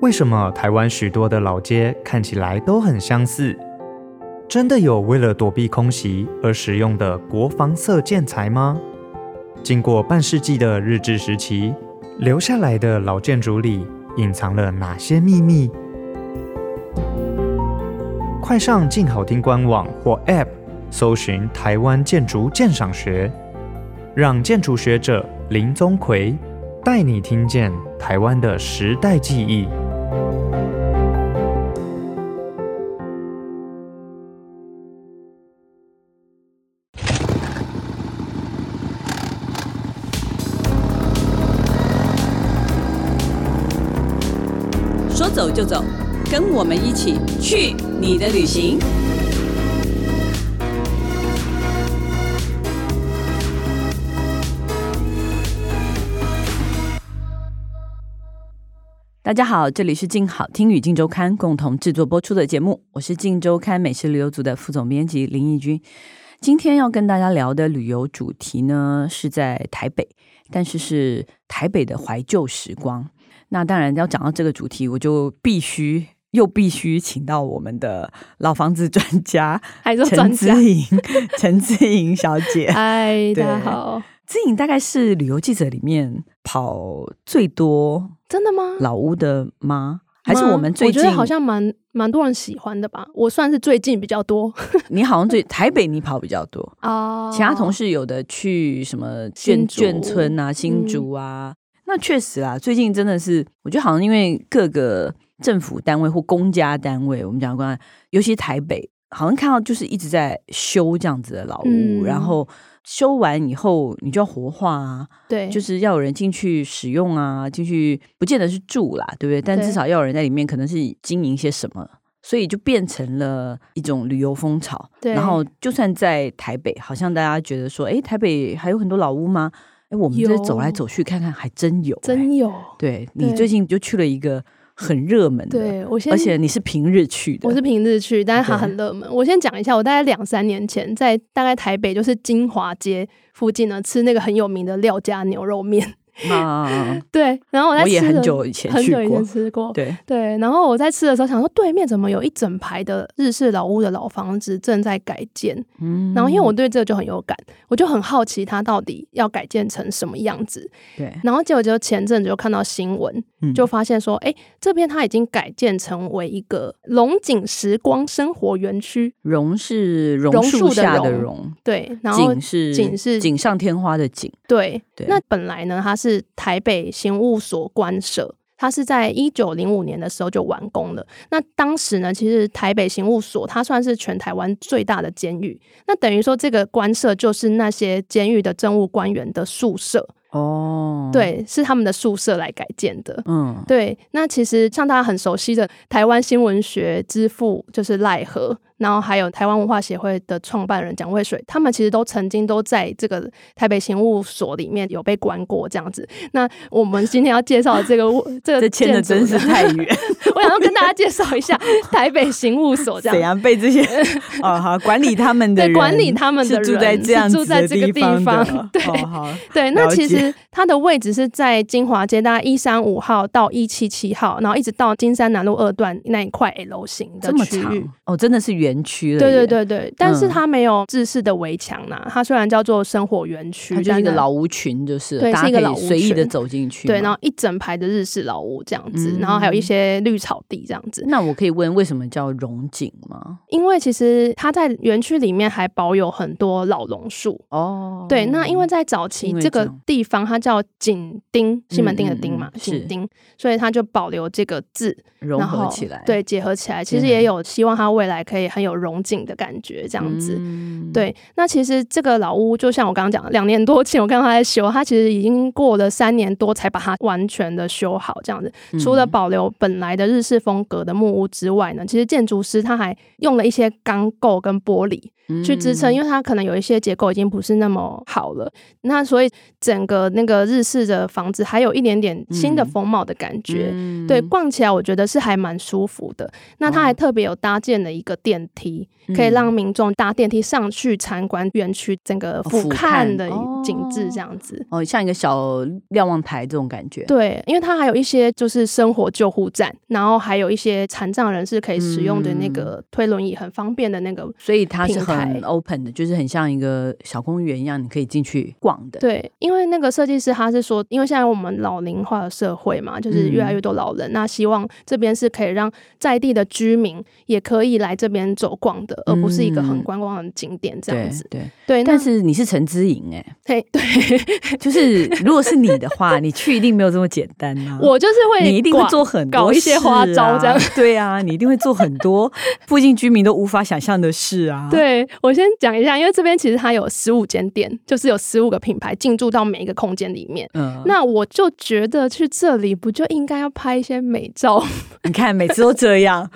为什么台湾许多的老街看起来都很相似？真的有为了躲避空袭而使用的国防色建材吗？经过半世纪的日治时期，留下来的老建筑里隐藏了哪些秘密？快上镜好听官网或 App，搜寻台湾建筑鉴赏学，让建筑学者林宗奎带你听见台湾的时代记忆。就走，跟我们一起去你的旅行。大家好，这里是静好听与镜周刊共同制作播出的节目，我是静周刊美食旅游组的副总编辑林义君。今天要跟大家聊的旅游主题呢，是在台北，但是是台北的怀旧时光。那当然要讲到这个主题，我就必须又必须请到我们的老房子专家，还是陈姿莹，陈姿莹小姐。嗨，大家好。姿颖大概是旅游记者里面跑最多，真的吗？老屋的吗？还是我们最近？我觉得好像蛮蛮多人喜欢的吧。我算是最近比较多。你好像最台北你跑比较多哦，其他同事有的去什么眷眷村啊、新竹啊。嗯那确实啊，最近真的是，我觉得好像因为各个政府单位或公家单位，我们讲过，尤其台北，好像看到就是一直在修这样子的老屋，嗯、然后修完以后你就要活化啊，对，就是要有人进去使用啊，进去不见得是住啦，对不对？但至少要有人在里面，可能是经营些什么，所以就变成了一种旅游风潮。然后就算在台北，好像大家觉得说，哎，台北还有很多老屋吗？哎，我们这走来走去看看，还真有，真有。对，你最近就去了一个很热门的，对，我先，而且你是平日去的，我是平日去，但是它很热门。我先讲一下，我大概两三年前在大概台北就是金华街附近呢，吃那个很有名的廖家牛肉面。啊 对，然后我在吃，很久以前很久以前吃过，对对，然后我在吃的时候想说，对面怎么有一整排的日式老屋的老房子正在改建？嗯，然后因为我对这个就很有感，我就很好奇它到底要改建成什么样子。对，然后结果就前阵子就看到新闻，就发现说，哎，这边它已经改建成为一个龙井时光生活园区。榕是榕树下的榕，对，然后井是井是锦上添花的锦，对对。那本来呢，它是。是台北刑务所官舍，它是在一九零五年的时候就完工了。那当时呢，其实台北刑务所它算是全台湾最大的监狱。那等于说，这个官舍就是那些监狱的政务官员的宿舍哦。对，是他们的宿舍来改建的。嗯，对。那其实像大家很熟悉的台湾新闻学之父，就是赖和。然后还有台湾文化协会的创办人蒋渭水，他们其实都曾经都在这个台北刑务所里面有被关过这样子。那我们今天要介绍的 这个这个牵的真是太远，我想要跟大家介绍一下台北刑务所这样。怎样被这些 哦好管理他们的人，管理他们的人住在这样住在这个地方？对、哦、对，那其实它的位置是在金华街大概一三五号到一七七号，然后一直到金山南路二段那一块 L 型的区域哦，真的是。园区对对对对，但是它没有制式的围墙呐。它虽然叫做生活园区，它就是一个老屋群，就是对，是一个老屋随意的走进去。对，然后一整排的日式老屋这样子，然后还有一些绿草地这样子。那我可以问，为什么叫榕景吗？因为其实它在园区里面还保有很多老榕树哦。对，那因为在早期这个地方它叫景町，西门町的町嘛，景町，所以它就保留这个字，融合起来，对，结合起来，其实也有希望它未来可以。很有融景的感觉，这样子，嗯、对。那其实这个老屋，就像我刚刚讲的，两年多前我看到他在修，他其实已经过了三年多才把它完全的修好，这样子。除了保留本来的日式风格的木屋之外呢，其实建筑师他还用了一些钢构跟玻璃。去支撑，因为它可能有一些结构已经不是那么好了，那所以整个那个日式的房子还有一点点新的风貌的感觉，嗯、对，逛起来我觉得是还蛮舒服的。那它还特别有搭建了一个电梯，可以让民众搭电梯上去参观园区整个俯瞰的景致，这样子。哦，像一个小瞭望台这种感觉。对，因为它还有一些就是生活救护站，然后还有一些残障人士可以使用的那个推轮椅，很方便的那个，所以它是很 open 的，就是很像一个小公园一样，你可以进去逛的。对，因为那个设计师他是说，因为现在我们老龄化的社会嘛，就是越来越多老人，嗯、那希望这边是可以让在地的居民也可以来这边走逛的，而不是一个很观光的景点这样子。嗯、对对，但是你是陈之莹哎，嘿，对，就是如果是你的话，你去一定没有这么简单啊。我就是会，你一定会做很多、啊、搞一些花招这样。对啊，你一定会做很多 附近居民都无法想象的事啊。对，我先讲一下，因为这边其实它有十五间店，就是有十五个品牌进驻到每一个空间里面。嗯，那我就觉得去这里不就应该要拍一些美照？你看每次都这样。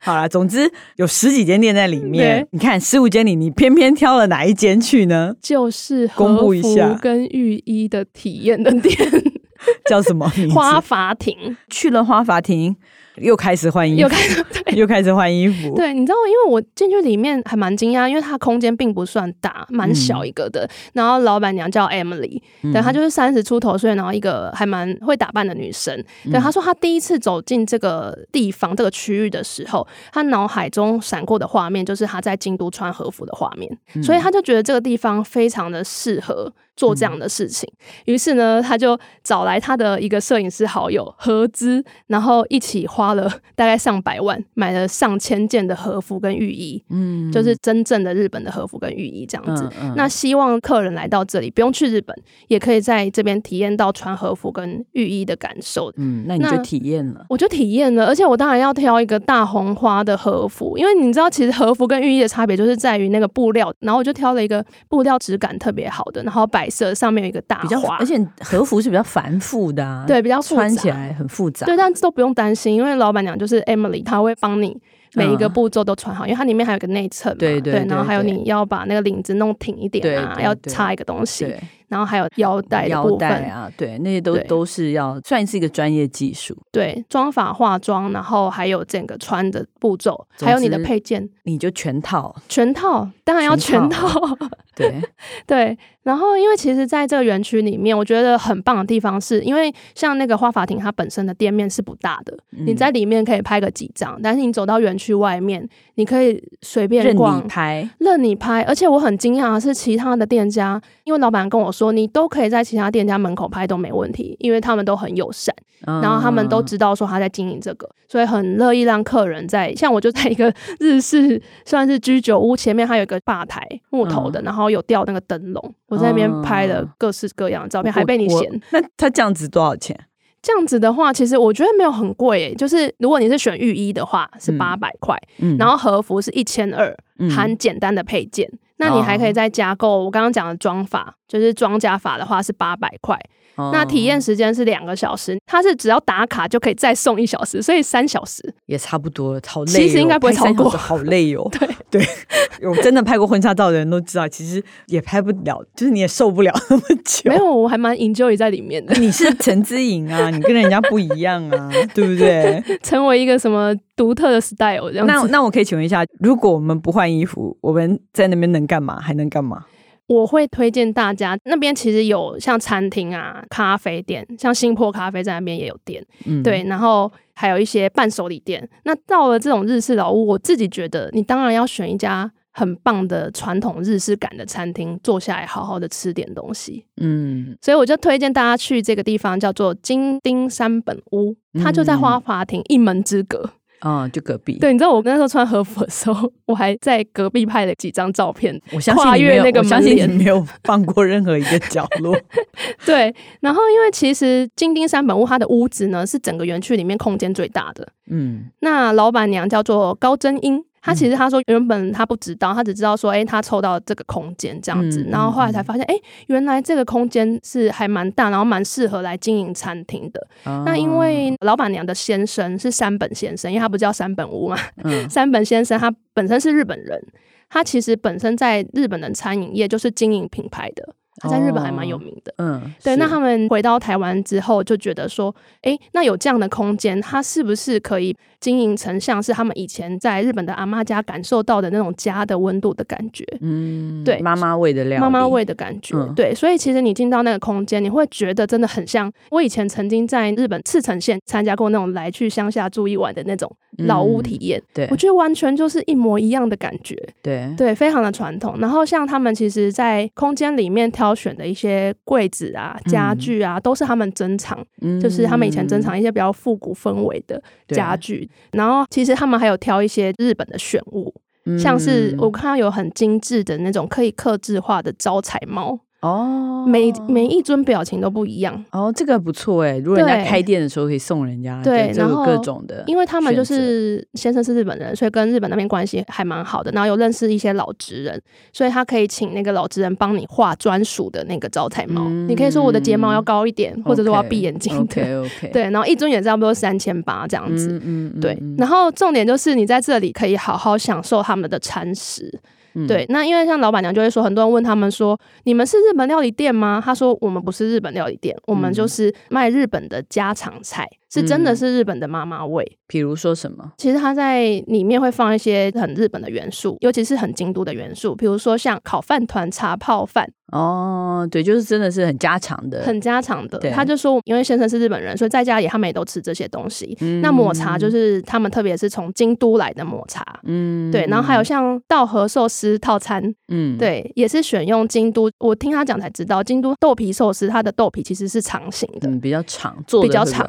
好了，总之有十几间店在里面。你看十五间里，你偏偏挑了哪一间去呢？就是公布一下跟浴衣的体验的店，叫什么名字？花法庭。去了花法庭。又开始换衣服，又开始，又开始换衣服。对，你知道，因为我进去里面还蛮惊讶，因为它空间并不算大，蛮小一个的。嗯、然后老板娘叫 Emily，对，她就是三十出头岁，然后一个还蛮会打扮的女生。对，她说她第一次走进这个地方、这个区域的时候，她脑海中闪过的画面就是她在京都穿和服的画面，嗯、所以她就觉得这个地方非常的适合。做这样的事情，于是呢，他就找来他的一个摄影师好友合资，然后一起花了大概上百万，买了上千件的和服跟浴衣，嗯，就是真正的日本的和服跟浴衣这样子。嗯嗯、那希望客人来到这里，不用去日本，也可以在这边体验到穿和服跟浴衣的感受。嗯，那你就体验了，我就体验了，而且我当然要挑一个大红花的和服，因为你知道，其实和服跟浴衣的差别就是在于那个布料，然后我就挑了一个布料质感特别好的，然后摆。上面有一个大花，而且和服是比较繁复的，啊，对，比较穿起来很复杂。对，但都不用担心，因为老板娘就是 Emily，她会帮你每一个步骤都穿好，嗯、因为它里面还有个内衬嘛，对对，然后还有你要把那个领子弄挺一点啊，要插一个东西。对。然后还有腰带的部分。啊，对，那些都都是要算是一个专业技术。对，妆法化妆，然后还有整个穿的步骤，还有你的配件，你就全套，全套，当然要全套。全套对 对，然后因为其实在这个园区里面，我觉得很棒的地方是，因为像那个花法庭，它本身的店面是不大的，嗯、你在里面可以拍个几张，但是你走到园区外面，你可以随便逛，任你拍，任你拍。而且我很惊讶的是，其他的店家，因为老板跟我说。你都可以在其他店家门口拍都没问题，因为他们都很友善，嗯、然后他们都知道说他在经营这个，所以很乐意让客人在。像我就在一个日式算是居酒屋前面，还有一个吧台木头的，嗯、然后有吊那个灯笼，我在那边拍了各式各样的照片，嗯、还被你嫌。那他这样子多少钱？这样子的话，其实我觉得没有很贵诶，就是如果你是选浴衣的话是八百块，嗯、然后和服是一千二，含简单的配件。嗯那你还可以再加购我刚刚讲的妆发，就是装甲法的话是八百块。那体验时间是两个小时，它是只要打卡就可以再送一小时，所以三小时也差不多了。好累，其实应该不会超过，好累哦。对对，我真的拍过婚纱照的人都知道，其实也拍不了，就是你也受不了那么久。没有，我还蛮 enjoy 在里面的。你是陈姿颖啊，你跟人家不一样啊，对不对？成为一个什么独特的 style 这样子。那那我可以请问一下，如果我们不换衣服，我们在那边能干嘛？还能干嘛？我会推荐大家，那边其实有像餐厅啊、咖啡店，像新坡咖啡在那边也有店，嗯、对，然后还有一些伴手礼店。那到了这种日式老屋，我自己觉得，你当然要选一家很棒的传统日式感的餐厅，坐下来好好的吃点东西。嗯，所以我就推荐大家去这个地方，叫做金丁山本屋，它就在花华庭一门之隔。嗯，就隔壁。对，你知道我那时候穿和服的时候，我还在隔壁拍了几张照片。我相信你没有，我相信你没有放过任何一个角落。对，然后因为其实金丁山本屋它的屋子呢是整个园区里面空间最大的。嗯，那老板娘叫做高真英。他其实他说原本他不知道，他只知道说，哎，他抽到这个空间这样子，然后后来才发现，哎，原来这个空间是还蛮大，然后蛮适合来经营餐厅的。那因为老板娘的先生是山本先生，因为他不叫山本屋嘛，山本先生他本身是日本人，他其实本身在日本的餐饮业就是经营品牌的。他在日本还蛮有名的。嗯，对。那他们回到台湾之后，就觉得说，哎，那有这样的空间，他是不是可以经营成像是他们以前在日本的阿妈家感受到的那种家的温度的感觉？嗯，对，妈妈味的料理，妈妈味的感觉。嗯、对，所以其实你进到那个空间，你会觉得真的很像我以前曾经在日本赤城县参加过那种来去乡下住一晚的那种老屋体验。嗯、对，我觉得完全就是一模一样的感觉。对，对，非常的传统。然后像他们其实，在空间里面挑选的一些柜子啊、家具啊，嗯、都是他们珍藏，嗯、就是他们以前珍藏一些比较复古氛围的家具。然后其实他们还有挑一些日本的选物，嗯、像是我看到有很精致的那种可以刻制化的招财猫。哦，每每一尊表情都不一样哦，这个不错哎。如果人家开店的时候可以送人家，对，然后各种的，因为他们就是先生是日本人，所以跟日本那边关系还蛮好的。然后有认识一些老职人，所以他可以请那个老职人帮你画专属的那个招财猫。你可以说我的睫毛要高一点，或者说我要闭眼睛。OK OK，对，然后一尊也差不多三千八这样子。嗯，对。然后重点就是你在这里可以好好享受他们的餐食。嗯、对，那因为像老板娘就会说，很多人问他们说：“你们是日本料理店吗？”他说：“我们不是日本料理店，我们就是卖日本的家常菜，嗯、是真的是日本的妈妈味。”比如说什么？其实它在里面会放一些很日本的元素，尤其是很京都的元素，比如说像烤饭团、茶泡饭。哦，对，就是真的是很家常的，很家常的。对他就说，因为先生是日本人，所以在家里他们也都吃这些东西。嗯、那抹茶就是他们特别是从京都来的抹茶。嗯，对。然后还有像稻荷寿司套餐，嗯，对，也是选用京都。我听他讲才知道，京都豆皮寿司它的豆皮其实是长形的，嗯、比较长，做的比较长。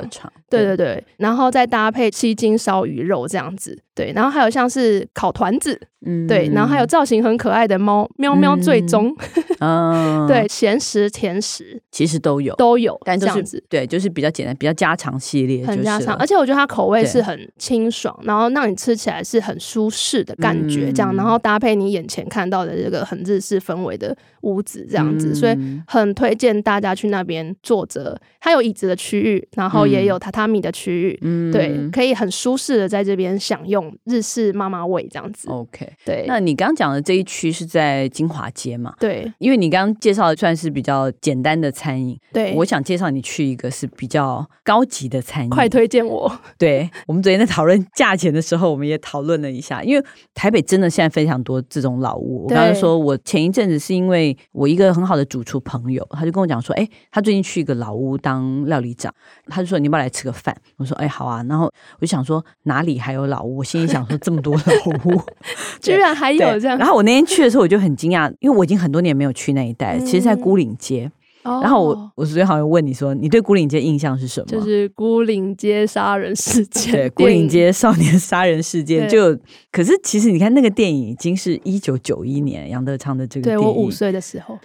对对对，然后再搭配七斤烧鱼肉这样子。对，然后还有像是烤团子，嗯，对，然后还有造型很可爱的猫，喵喵最终，嗯，对，咸食甜食其实都有，都有，但就是这样子，对，就是比较简单，比较家常系列，很家常，而且我觉得它口味是很清爽，然后让你吃起来是很舒适的感觉，这样，然后搭配你眼前看到的这个很日式氛围的屋子，这样子，所以很推荐大家去那边坐着，它有椅子的区域，然后也有榻榻米的区域，嗯，对，可以很舒适的在这边享用。日式妈妈味这样子，OK，对。那你刚刚讲的这一区是在金华街嘛？对，因为你刚刚介绍的算是比较简单的餐饮，对。我想介绍你去一个是比较高级的餐饮，快推荐我。对，我们昨天在讨论价钱的时候，我们也讨论了一下，因为台北真的现在非常多这种老屋。我刚刚说我前一阵子是因为我一个很好的主厨朋友，他就跟我讲说，哎，他最近去一个老屋当料理长，他就说你要不要来吃个饭？我说，哎，好啊。然后我就想说哪里还有老屋？我心里想说这么多老屋，居然还有这样。然后我那天去的时候，我就很惊讶，因为我已经很多年没有去那一带。其实，在孤岭街。嗯、然后我我昨天好像问你说，你对孤岭街印象是什么？就是孤岭街杀人事件。对，孤岭街少年杀人事件。就可是其实你看那个电影已经是一九九一年杨德昌的这个电影。对，我五岁的时候。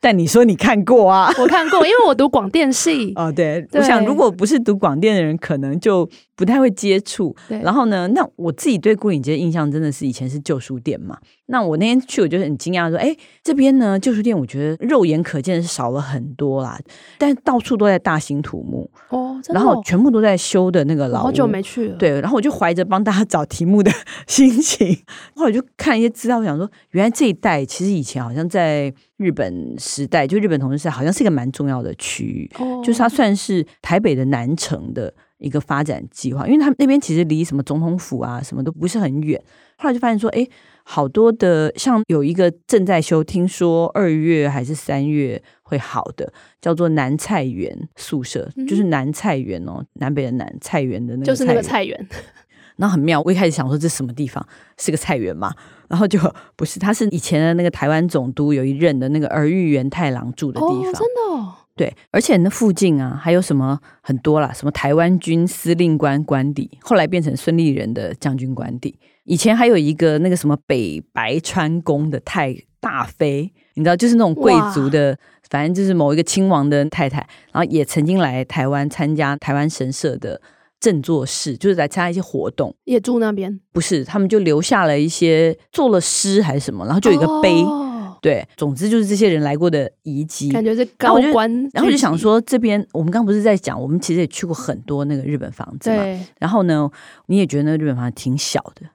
但你说你看过啊？我看过，因为我读广电系。哦，对，对我想如果不是读广电的人，可能就不太会接触。对然后呢，那我自己对牯岭街的印象真的是以前是旧书店嘛。那我那天去，我就很惊讶，说：“哎，这边呢，旧书店，我觉得肉眼可见的是少了很多啦，但到处都在大兴土木哦，然后全部都在修的那个老屋。好久没去了。对，然后我就怀着帮大家找题目的 心情，后来就看一些资料，我想说，原来这一带其实以前好像在日本时代，就日本统治时代，好像是一个蛮重要的区域，哦、就是它算是台北的南城的一个发展计划，因为他们那边其实离什么总统府啊什么都不是很远。后来就发现说，哎。好多的，像有一个正在修，听说二月还是三月会好的，叫做南菜园宿舍，嗯、就是南菜园哦，南北的南菜园的那个，就是那个菜园。然后 很妙，我一开始想说这是什么地方，是个菜园嘛？然后就不是，它是以前的那个台湾总督有一任的那个儿玉源太郎住的地方，哦、真的、哦。对，而且那附近啊还有什么很多啦，什么台湾军司令官官邸，后来变成孙立人的将军官邸。以前还有一个那个什么北白川宫的太大妃，你知道，就是那种贵族的，反正就是某一个亲王的太太，然后也曾经来台湾参加台湾神社的正座式，就是来参加一些活动，也住那边。不是，他们就留下了一些做了诗还是什么，然后就有一个碑。哦、对，总之就是这些人来过的遗迹，感觉是高官。然后我就想说，这边我们刚刚不是在讲，我们其实也去过很多那个日本房子嘛。对。然后呢，你也觉得那个日本房子挺小的。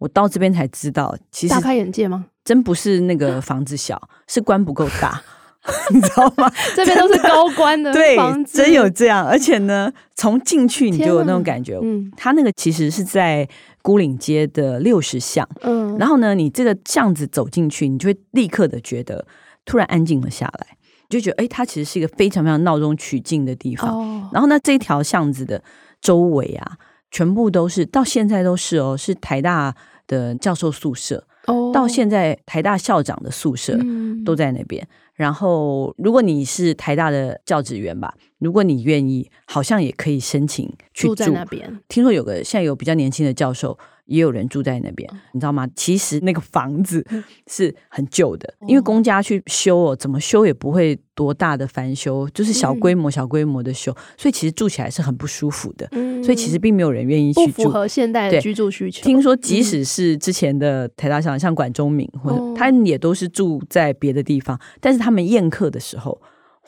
我到这边才知道，其实大开眼界吗？真不是那个房子小，是官不够大。你知道吗？这边都是高官的 房子，对，真有这样。而且呢，从进去你就有那种感觉。嗯，它那个其实是在牯岭街的六十巷。嗯，然后呢，你这个巷子走进去，你就会立刻的觉得突然安静了下来，你就觉得哎，它其实是一个非常非常闹中取静的地方。哦，然后呢，这条巷子的周围啊，全部都是到现在都是哦，是台大的教授宿舍。哦，到现在台大校长的宿舍都在那边。嗯然后，如果你是台大的教职员吧，如果你愿意，好像也可以申请去住，住在那边。听说有个现在有比较年轻的教授，也有人住在那边，你知道吗？其实那个房子 是很旧的，因为公家去修哦，怎么修也不会多大的翻修，就是小规模、小规模的修，所以其实住起来是很不舒服的。所以其实并没有人愿意去住，不符合现代的居住需求。听说即使是之前的台大校长，像管中闵或者他也都是住在别的地方，但是。他们宴客的时候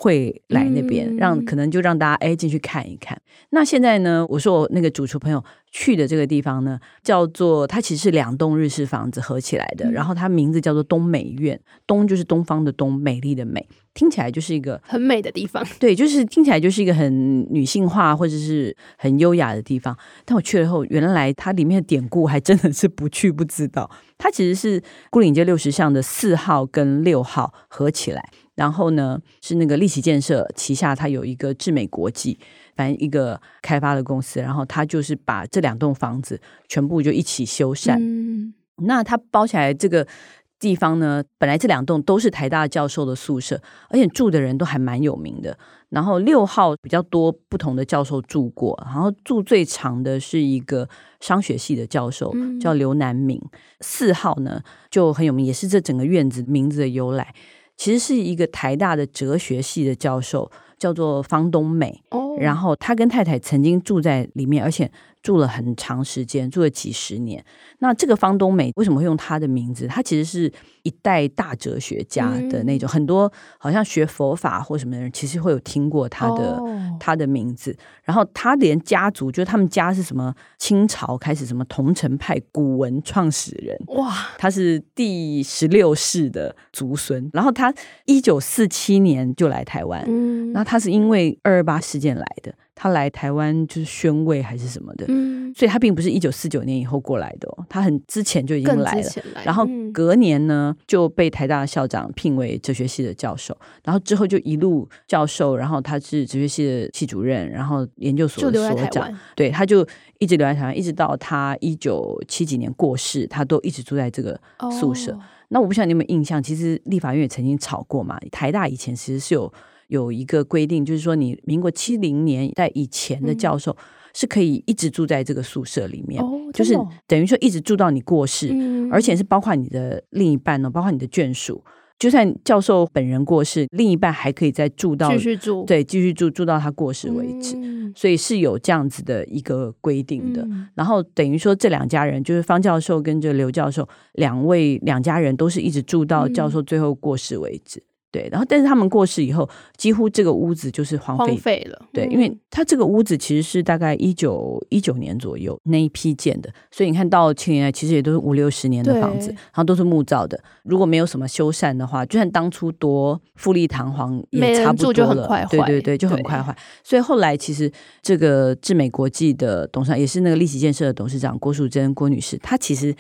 会来那边，让可能就让大家哎进去看一看。那现在呢，我说我那个主厨朋友去的这个地方呢，叫做它其实是两栋日式房子合起来的，然后它名字叫做东美院，东就是东方的东，美丽的美，听起来就是一个很美的地方。对，就是听起来就是一个很女性化或者是很优雅的地方。但我去了后，原来它里面的典故还真的是不去不知道。它其实是牯岭街六十巷的四号跟六号合起来，然后呢是那个立奇建设旗下，它有一个智美国际，反正一个开发的公司，然后它就是把这两栋房子全部就一起修缮。嗯，那它包起来这个地方呢，本来这两栋都是台大教授的宿舍，而且住的人都还蛮有名的。然后六号比较多不同的教授住过，然后住最长的是一个商学系的教授，叫刘南明。四号呢就很有名，也是这整个院子名字的由来，其实是一个台大的哲学系的教授，叫做方东美。然后他跟太太曾经住在里面，而且。住了很长时间，住了几十年。那这个方东美为什么会用他的名字？他其实是一代大哲学家的那种，嗯、很多好像学佛法或什么的人，其实会有听过他的、哦、他的名字。然后他连家族，就是他们家是什么清朝开始什么桐城派古文创始人哇，他是第十六世的族孙。然后他一九四七年就来台湾，嗯，那他是因为二二八事件来的。他来台湾就是宣慰还是什么的，嗯，所以他并不是一九四九年以后过来的哦，他很之前就已经来了，来然后隔年呢就被台大校长聘为哲学系的教授，然后之后就一路教授，然后他是哲学系的系主任，然后研究所的所长，对，他就一直留在台湾，一直到他一九七几年过世，他都一直住在这个宿舍。哦，那我不晓得你有没有印象，其实立法院也曾经吵过嘛，台大以前其实是有。有一个规定，就是说，你民国七零年在以前的教授是可以一直住在这个宿舍里面，嗯、就是等于说一直住到你过世，嗯、而且是包括你的另一半呢，包括你的眷属，就算教授本人过世，另一半还可以再住到继续住，对，继续住住到他过世为止，嗯、所以是有这样子的一个规定的。嗯、然后等于说这两家人，就是方教授跟这刘教授两位两家人，都是一直住到教授最后过世为止。嗯对，然后但是他们过世以后，几乎这个屋子就是荒废，荒废了。对，因为他这个屋子其实是大概一九一九年左右那一批建的，所以你看到七零年代其实也都是五六十年的房子，然后都是木造的。如果没有什么修缮的话，就算当初多富丽堂皇，也差不多了。就很快坏，对对对，就很快坏。所以后来其实这个智美国际的董事长，也是那个立奇建设的董事长郭淑珍郭女士，她其实。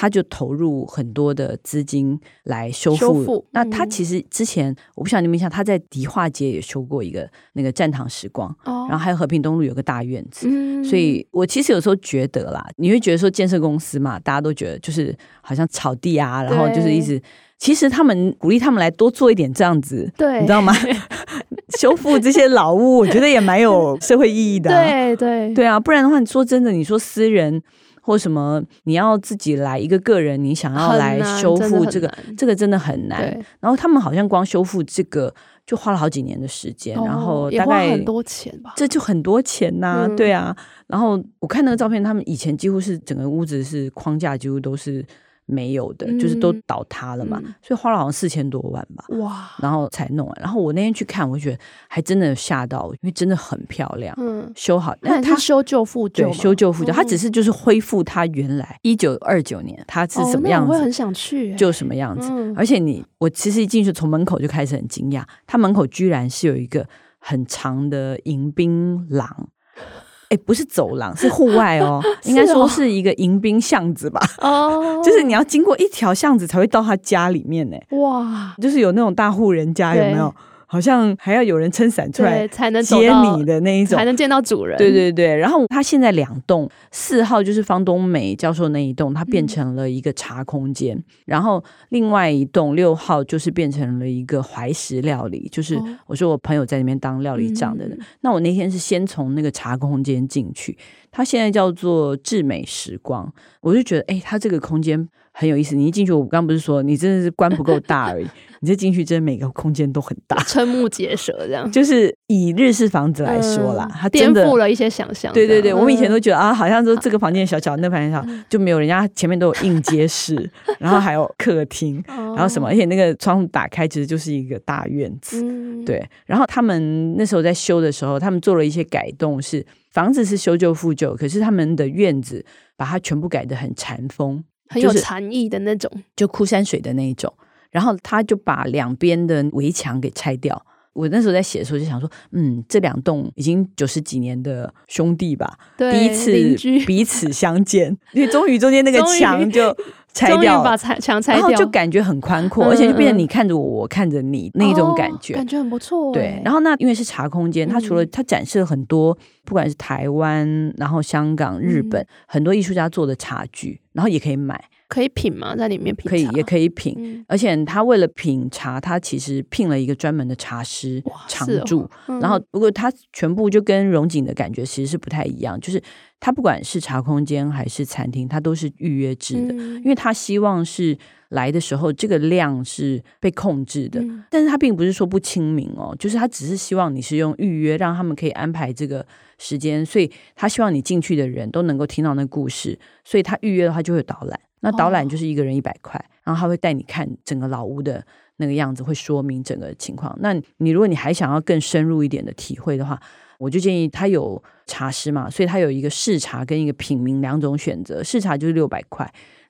他就投入很多的资金来修复。修复，那他其实之前，嗯、我不晓得你们想，他在迪化街也修过一个那个战堂时光，哦、然后还有和平东路有个大院子。嗯、所以我其实有时候觉得啦，你会觉得说建设公司嘛，大家都觉得就是好像草地啊，然后就是一直，其实他们鼓励他们来多做一点这样子，对，你知道吗？修复这些老屋，我觉得也蛮有社会意义的、啊。对对对啊，不然的话，你说真的，你说私人。或什么，你要自己来一个个人，你想要来修复这个，这个真的很难。然后他们好像光修复这个就花了好几年的时间，哦、然后大概很多钱吧，这就很多钱呐、啊，嗯、对啊。然后我看那个照片，他们以前几乎是整个屋子是框架，几乎都是没有的，嗯、就是都倒塌了嘛，嗯、所以花了好像四千多万吧。哇！然后才弄完。然后我那天去看，我就觉得还真的吓到，因为真的很漂亮。嗯，修好，那它修旧复旧，对，修旧复旧，它、嗯、只是就是恢复它原来一九二九年它是什么样子，哦、我会很想去，就什么样子。嗯、而且你我其实一进去从门口就开始很惊讶，它门口居然是有一个很长的迎宾廊。哎，不是走廊，是户外哦，应该说是一个迎宾巷子吧？哦，就是你要经过一条巷子才会到他家里面呢。哇，就是有那种大户人家，有没有？好像还要有人撑伞出来才能接你的那一种，才能见到主人。对对对，然后他现在两栋，四号就是方东美教授那一栋，它变成了一个茶空间，嗯、然后另外一栋六号就是变成了一个怀石料理，就是我说我朋友在里面当料理长的人。哦、那我那天是先从那个茶空间进去，它现在叫做智美时光，我就觉得哎，它这个空间。很有意思，你一进去，我刚不是说你真的是关不够大而已，你这进去真的每个空间都很大，瞠目结舌这样。就是以日式房子来说啦，它颠覆了一些想象。对对对，我们以前都觉得啊，好像说这个房间小小，那房间小，就没有人家前面都有应接室，然后还有客厅，然后什么，而且那个窗户打开其实就是一个大院子。对，然后他们那时候在修的时候，他们做了一些改动，是房子是修旧复旧，可是他们的院子把它全部改得很禅风。很有禅意的那种，就枯山水的那一种。然后他就把两边的围墙给拆掉。我那时候在写的时候就想说，嗯，这两栋已经九十几年的兄弟吧，对第一次彼此相见，因为终于中间那个 墙就 拆掉了，把墙拆掉，然后就感觉很宽阔，嗯、而且就变成你看着我，我看着你那种感觉，哦、感觉很不错。对，然后那因为是茶空间，它除了它展示了很多，不管是台湾、然后香港、日本、嗯、很多艺术家做的茶具，然后也可以买。可以品吗？在里面品？可以，也可以品。嗯、而且他为了品茶，他其实聘了一个专门的茶师常驻。哦嗯、然后，不过他全部就跟荣景的感觉其实是不太一样，就是他不管是茶空间还是餐厅，他都是预约制的，嗯、因为他希望是来的时候这个量是被控制的。嗯、但是他并不是说不亲民哦，就是他只是希望你是用预约，让他们可以安排这个时间，所以他希望你进去的人都能够听到那故事，所以他预约的话就会有导览。那导览就是一个人一百块，哦、然后他会带你看整个老屋的那个样子，会说明整个情况。那你如果你还想要更深入一点的体会的话，我就建议他有茶师嘛，所以他有一个试茶跟一个品茗两种选择。试茶就是六百块，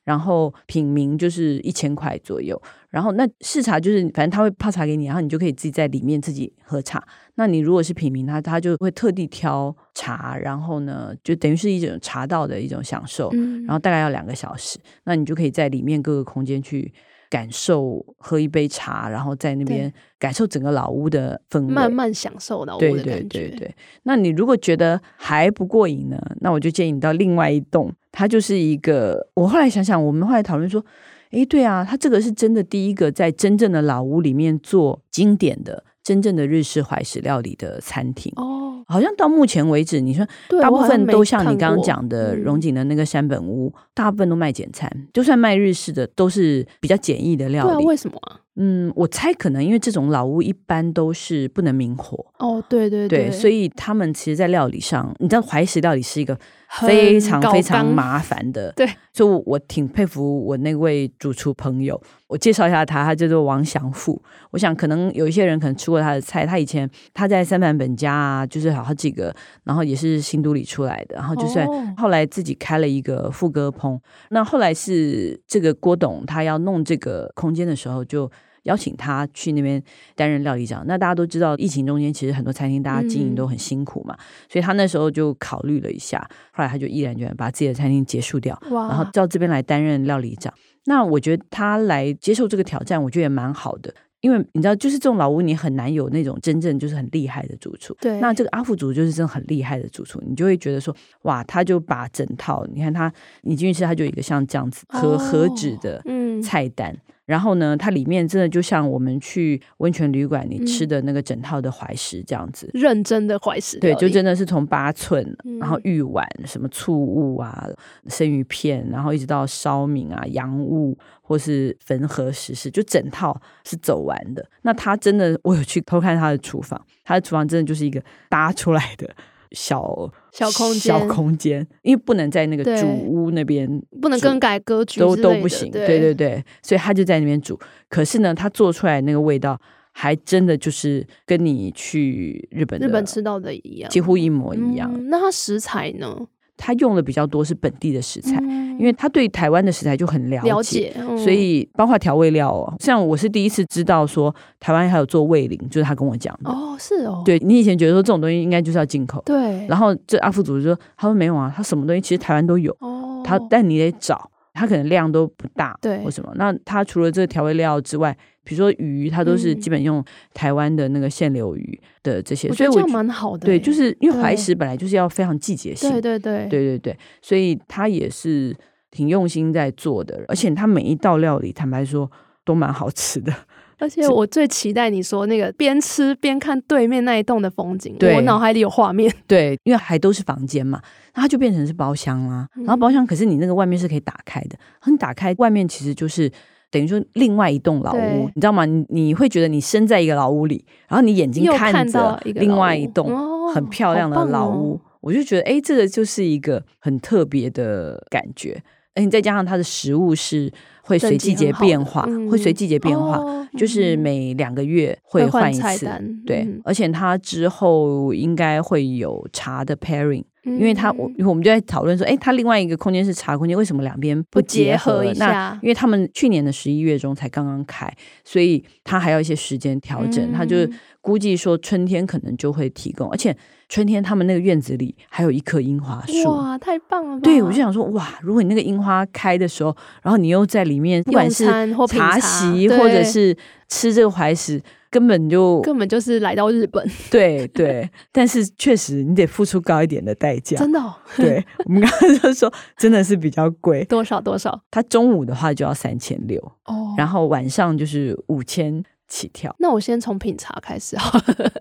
然后品茗就是一千块左右。然后那试茶就是反正他会泡茶给你，然后你就可以自己在里面自己喝茶。那你如果是品茗，他他就会特地挑茶，然后呢，就等于是一种茶道的一种享受。嗯、然后大概要两个小时，那你就可以在里面各个空间去感受，喝一杯茶，然后在那边感受整个老屋的氛围，慢慢享受老屋的感觉。对对对对。那你如果觉得还不过瘾呢，那我就建议你到另外一栋，它就是一个。我后来想想，我们后来讨论说，诶，对啊，它这个是真的第一个在真正的老屋里面做经典的。真正的日式怀石料理的餐厅哦，好像到目前为止，你说大部分都像你刚刚讲的荣景的那个山本屋，嗯、大部分都卖简餐，就算卖日式的，都是比较简易的料理。对啊，为什么啊？嗯，我猜可能因为这种老屋一般都是不能明火哦，对对对，对，所以他们其实，在料理上，你知道怀石料理是一个非常非常麻烦的，对，所以我挺佩服我那位主厨朋友。我介绍一下他，他叫做王祥富。我想可能有一些人可能吃过他的菜，他以前他在三板本家啊，就是好好几个，然后也是新都里出来的，然后就算后来自己开了一个副歌烹。那后来是这个郭董他要弄这个空间的时候，就邀请他去那边担任料理长。那大家都知道，疫情中间其实很多餐厅大家经营都很辛苦嘛，嗯、所以他那时候就考虑了一下，后来他就毅然决然把自己的餐厅结束掉，然后到这边来担任料理长。那我觉得他来接受这个挑战，我觉得也蛮好的，因为你知道，就是这种老屋，你很难有那种真正就是很厉害的主厨。对，那这个阿富主就是真的很厉害的主厨，你就会觉得说，哇，他就把整套，你看他，你进去吃，他就有一个像这样子和和纸的菜单。哦嗯然后呢，它里面真的就像我们去温泉旅馆你吃的那个整套的怀石这样子，认真的怀石，对，就真的是从八寸，嗯、然后玉碗、什么醋物啊、生鱼片，然后一直到烧饼啊、洋物或是焚河石室，就整套是走完的。那他真的，我有去偷看他的厨房，他的厨房真的就是一个搭出来的。小小空间，小空间，因为不能在那个主屋那边，不能更改格局，都都不行。对对对，所以他就在那边煮。可是呢，他做出来那个味道，还真的就是跟你去日本日本吃到的一样，几乎一模一样。嗯、那它食材呢？他用的比较多是本地的食材，嗯、因为他对台湾的食材就很了解，了解嗯、所以包括调味料哦。像我是第一次知道说台湾还有做味淋，就是他跟我讲的。哦，是哦。对，你以前觉得说这种东西应该就是要进口，对。然后这阿副主就说，他说没有啊，他什么东西其实台湾都有。哦。他但你得找，他可能量都不大，对，或什么。那它除了这个调味料之外。比如说鱼，它都是基本用台湾的那个现流鱼的这些，我觉得这样蛮好的。对，就是因为怀石本来就是要非常季节性，对对对对对对，所以他也是挺用心在做的，而且他每一道料理，坦白说都蛮好吃的。而且我最期待你说那个边吃边看对面那一栋的风景，对我脑海里有画面。对，因为还都是房间嘛，那它就变成是包厢啦。然后包厢可是你那个外面是可以打开的，你打开外面其实就是。等于说，另外一栋老屋，你知道吗？你你会觉得你身在一个老屋里，然后你眼睛看着另外一栋很漂亮的老屋，哦哦、我就觉得，哎，这个就是一个很特别的感觉。而且再加上它的食物是会随季节变化，会随季节变化，嗯、就是每两个月会换一次。对，嗯、而且它之后应该会有茶的 pairing。因为他我我们就在讨论说，哎，他另外一个空间是茶空间，为什么两边不结合？那因为他们去年的十一月中才刚刚开，所以他还要一些时间调整。嗯、他就估计说春天可能就会提供，而且春天他们那个院子里还有一棵樱花树，哇，太棒了！对，我就想说，哇，如果你那个樱花开的时候，然后你又在里面，不管是茶席或者是吃这个怀石。根本就根本就是来到日本，对对，但是确实你得付出高一点的代价，真的、哦。对，我们刚刚就说真的是比较贵，多少多少？他中午的话就要三千六哦，然后晚上就是五千起跳。那我先从品茶开始啊，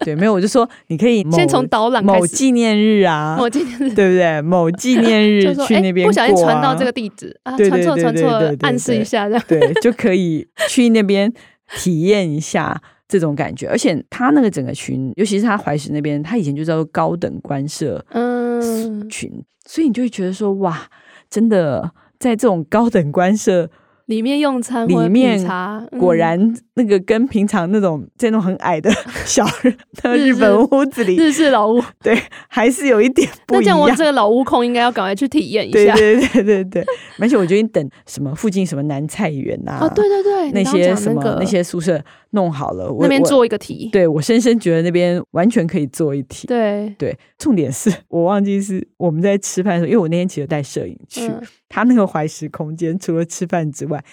对，没有，我就说你可以先从导览，某纪念日啊，某纪念日，对不对？某纪念日 去那边、啊，不小心传到这个地址啊，传错传错，暗示一下这样，对，就可以去那边体验一下。这种感觉，而且他那个整个群，尤其是他怀石那边，他以前就叫做高等官舍群，嗯、所以你就会觉得说，哇，真的在这种高等官舍。里面用餐里面茶，果然那个跟平常那种这种很矮的 小的日本屋子里，日式老屋，对，还是有一点不一样。那这样，我这个老屋控应该要赶快去体验一下。对对对对对，而且我觉得你等什么附近什么南菜园呐，啊，对对对，那些什么那些宿舍弄好了，那边做一个题。对，我深深觉得那边完全可以做一题。对对，重点是我忘记是我们在吃饭的时候，因为我那天其实带摄影去。他那个怀石空间，除了吃饭之外，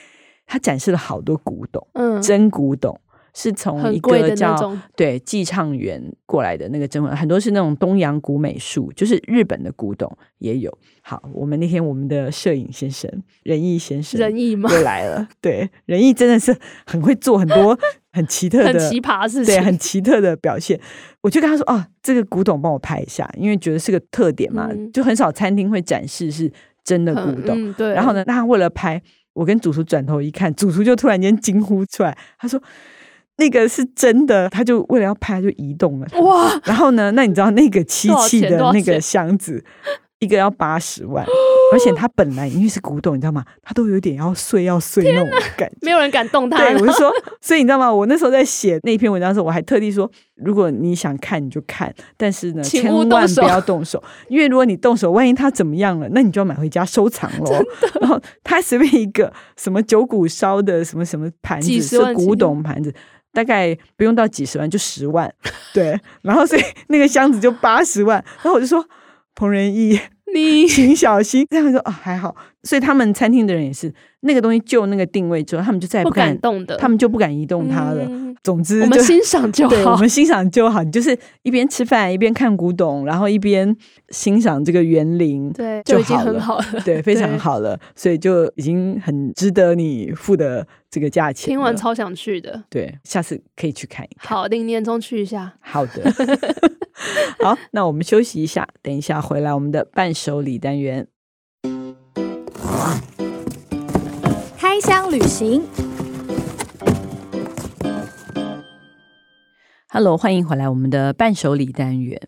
他展示了好多古董，嗯，真古董是从一个叫对寄畅园过来的那个真古董，很多是那种东洋古美术，就是日本的古董也有。好，我们那天我们的摄影先生仁义先生仁义吗？又来了，对，仁义真的是很会做很多很奇特的、很奇葩事情，对，很奇特的表现。我就跟他说：“哦，这个古董帮我拍一下，因为觉得是个特点嘛，嗯、就很少餐厅会展示是。”真的古董，嗯、对。然后呢，那他为了拍，我跟主厨转头一看，主厨就突然间惊呼出来，他说：“那个是真的。”他就为了要拍，他就移动了。哇！然后呢，那你知道那个漆器的那个箱子？一个要八十万，而且它本来因为是古董，你知道吗？它都有点要碎要碎那种感觉，没有人敢动它。对，我就说，所以你知道吗？我那时候在写那篇文章的时候，我还特地说，如果你想看你就看，但是呢，千万不要动手，因为如果你动手，万一它怎么样了，那你就要买回家收藏喽。然后他随便一个什么九股烧的什么什么盘子是古董盘子，大概不用到几十万，就十万。对，然后所以那个箱子就八十万，然后我就说彭仁义。你 请小心，这样说啊、哦，还好。所以他们餐厅的人也是，那个东西就那个定位之后，他们就再也不敢，不敢动的，他们就不敢移动它了。嗯、总之，我们欣赏就好，我们欣赏就好。你就是一边吃饭一边看古董，然后一边欣赏这个园林，对，就已经很好了，对，非常好了。所以就已经很值得你付的这个价钱。听完超想去的，对，下次可以去看一看。好，明年中去一下。好的。好，那我们休息一下，等一下回来我们的伴手礼单元。开箱旅行，Hello，欢迎回来我们的伴手礼单元。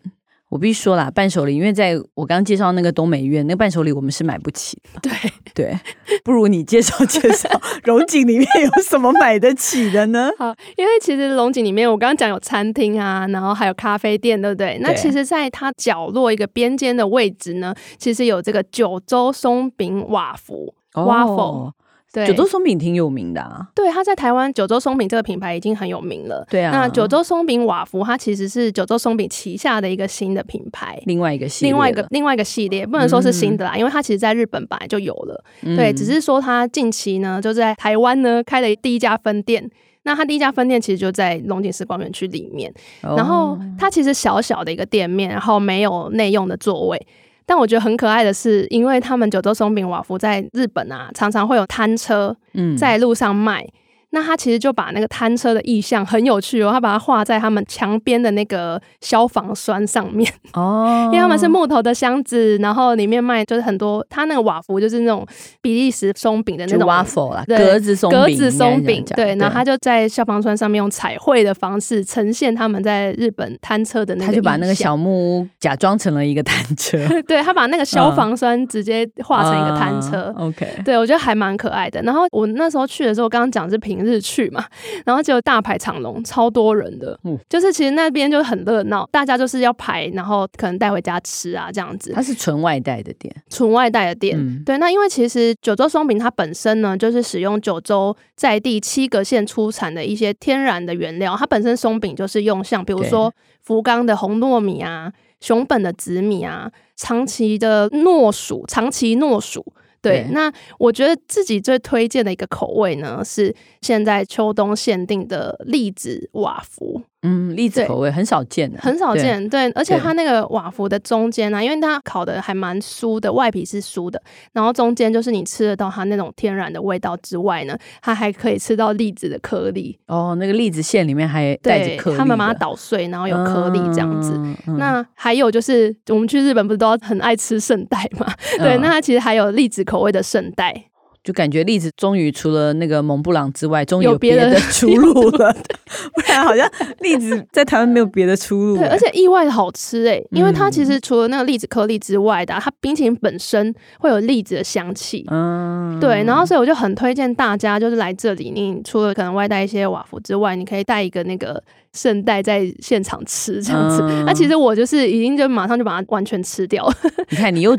我必须说啦，伴手礼，因为在我刚刚介绍那个东美院，那个伴手礼我们是买不起的。对对，不如你介绍介绍 龙井里面有什么买得起的呢？好，因为其实龙井里面我刚刚讲有餐厅啊，然后还有咖啡店，对不对？对，那其实在它角落一个边间的位置呢，其实有这个九州松饼瓦芙 （waffle）。对，九州松饼挺有名的啊。对，它在台湾九州松饼这个品牌已经很有名了。对啊，那九州松饼瓦福它其实是九州松饼旗下的一个新的品牌，另外一个系列，另外一个另外一个系列，不能说是新的啦，嗯、因为它其实在日本本来就有了。嗯、对，只是说它近期呢就在台湾呢开了第一家分店。那它第一家分店其实就在龙井时光园区里面，哦、然后它其实小小的一个店面，然后没有内用的座位。但我觉得很可爱的是，因为他们九州松饼瓦夫在日本啊，常常会有摊车在路上卖。嗯那他其实就把那个摊车的意象很有趣哦，他把它画在他们墙边的那个消防栓上面 哦，因为他们是木头的箱子，然后里面卖就是很多，他那个瓦夫就是那种比利时松饼的那种 waffle 啦，格子松格子松饼，对，然后他就在消防栓上面用彩绘的方式呈现他们在日本摊车的那个，他就把那个小木屋假装成了一个摊车，对，他把那个消防栓直接画成一个摊车，OK，对我觉得还蛮可爱的。然后我那时候去的时候，刚刚讲是平。日去嘛，然后就大排长龙，超多人的，嗯，就是其实那边就很热闹，大家就是要排，然后可能带回家吃啊，这样子。它是纯外带的店，纯外带的店，嗯、对。那因为其实九州松饼它本身呢，就是使用九州在地七个县出产的一些天然的原料，它本身松饼就是用像比如说福冈的红糯米啊，熊本的紫米啊，长崎的糯薯，长崎糯薯。对，对，那我觉得自己最推荐的一个口味呢，是现在秋冬限定的栗子瓦福。嗯，栗子口味很少见的，很少见。对，而且它那个瓦福的中间呢、啊，因为它烤的还蛮酥的，外皮是酥的，然后中间就是你吃得到它那种天然的味道之外呢，它还可以吃到栗子的颗粒。哦，那个栗子馅里面还带着颗粒，他们把它捣碎，然后有颗粒这样子。嗯嗯、那还有就是，我们去日本不是都要很爱吃圣代嘛？嗯、对，那它其实还有栗子口味的圣代。就感觉栗子终于除了那个蒙布朗之外，终于有别的 出路了。不然好像栗子在台湾没有别的出路。对，而且意外的好吃哎，因为它其实除了那个栗子颗粒之外的，它冰淇淋本身会有栗子的香气。嗯，对。然后所以我就很推荐大家，就是来这里，你除了可能外带一些瓦福之外，你可以带一个那个圣代在现场吃这样子。那其实我就是已经就马上就把它完全吃掉。你看，你又。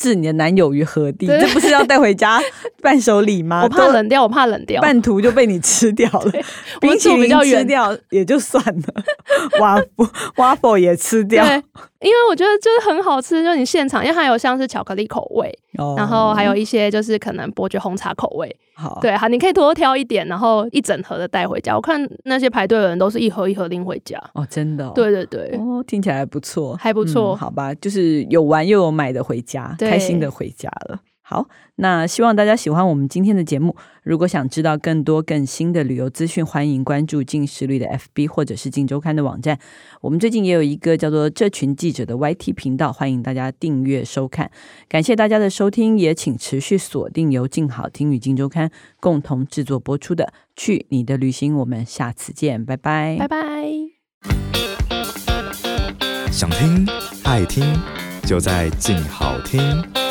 置你的男友于何地？这不是要带回家伴手礼吗？我怕冷掉，我怕冷掉，半途就被你吃掉了。冰淇淋吃掉也就算了，瓦夫瓦佛也吃掉。对，因为我觉得就是很好吃，就是你现场，因为它有像是巧克力口味，哦、然后还有一些就是可能伯爵红茶口味。好，对，好，你可以多挑一点，然后一整盒的带回家。我看那些排队的人都是一盒一盒拎回家。哦，真的、哦？对对对。哦，听起来还不错，还不错、嗯。好吧，就是有玩又有买的回家，对开心的回家了。好，那希望大家喜欢我们今天的节目。如果想知道更多更新的旅游资讯，欢迎关注镜食旅的 FB 或者是镜周刊的网站。我们最近也有一个叫做“这群记者”的 YT 频道，欢迎大家订阅收看。感谢大家的收听，也请持续锁定由静好听与静周刊共同制作播出的《去你的旅行》。我们下次见，拜拜，拜拜。想听爱听，就在静好听。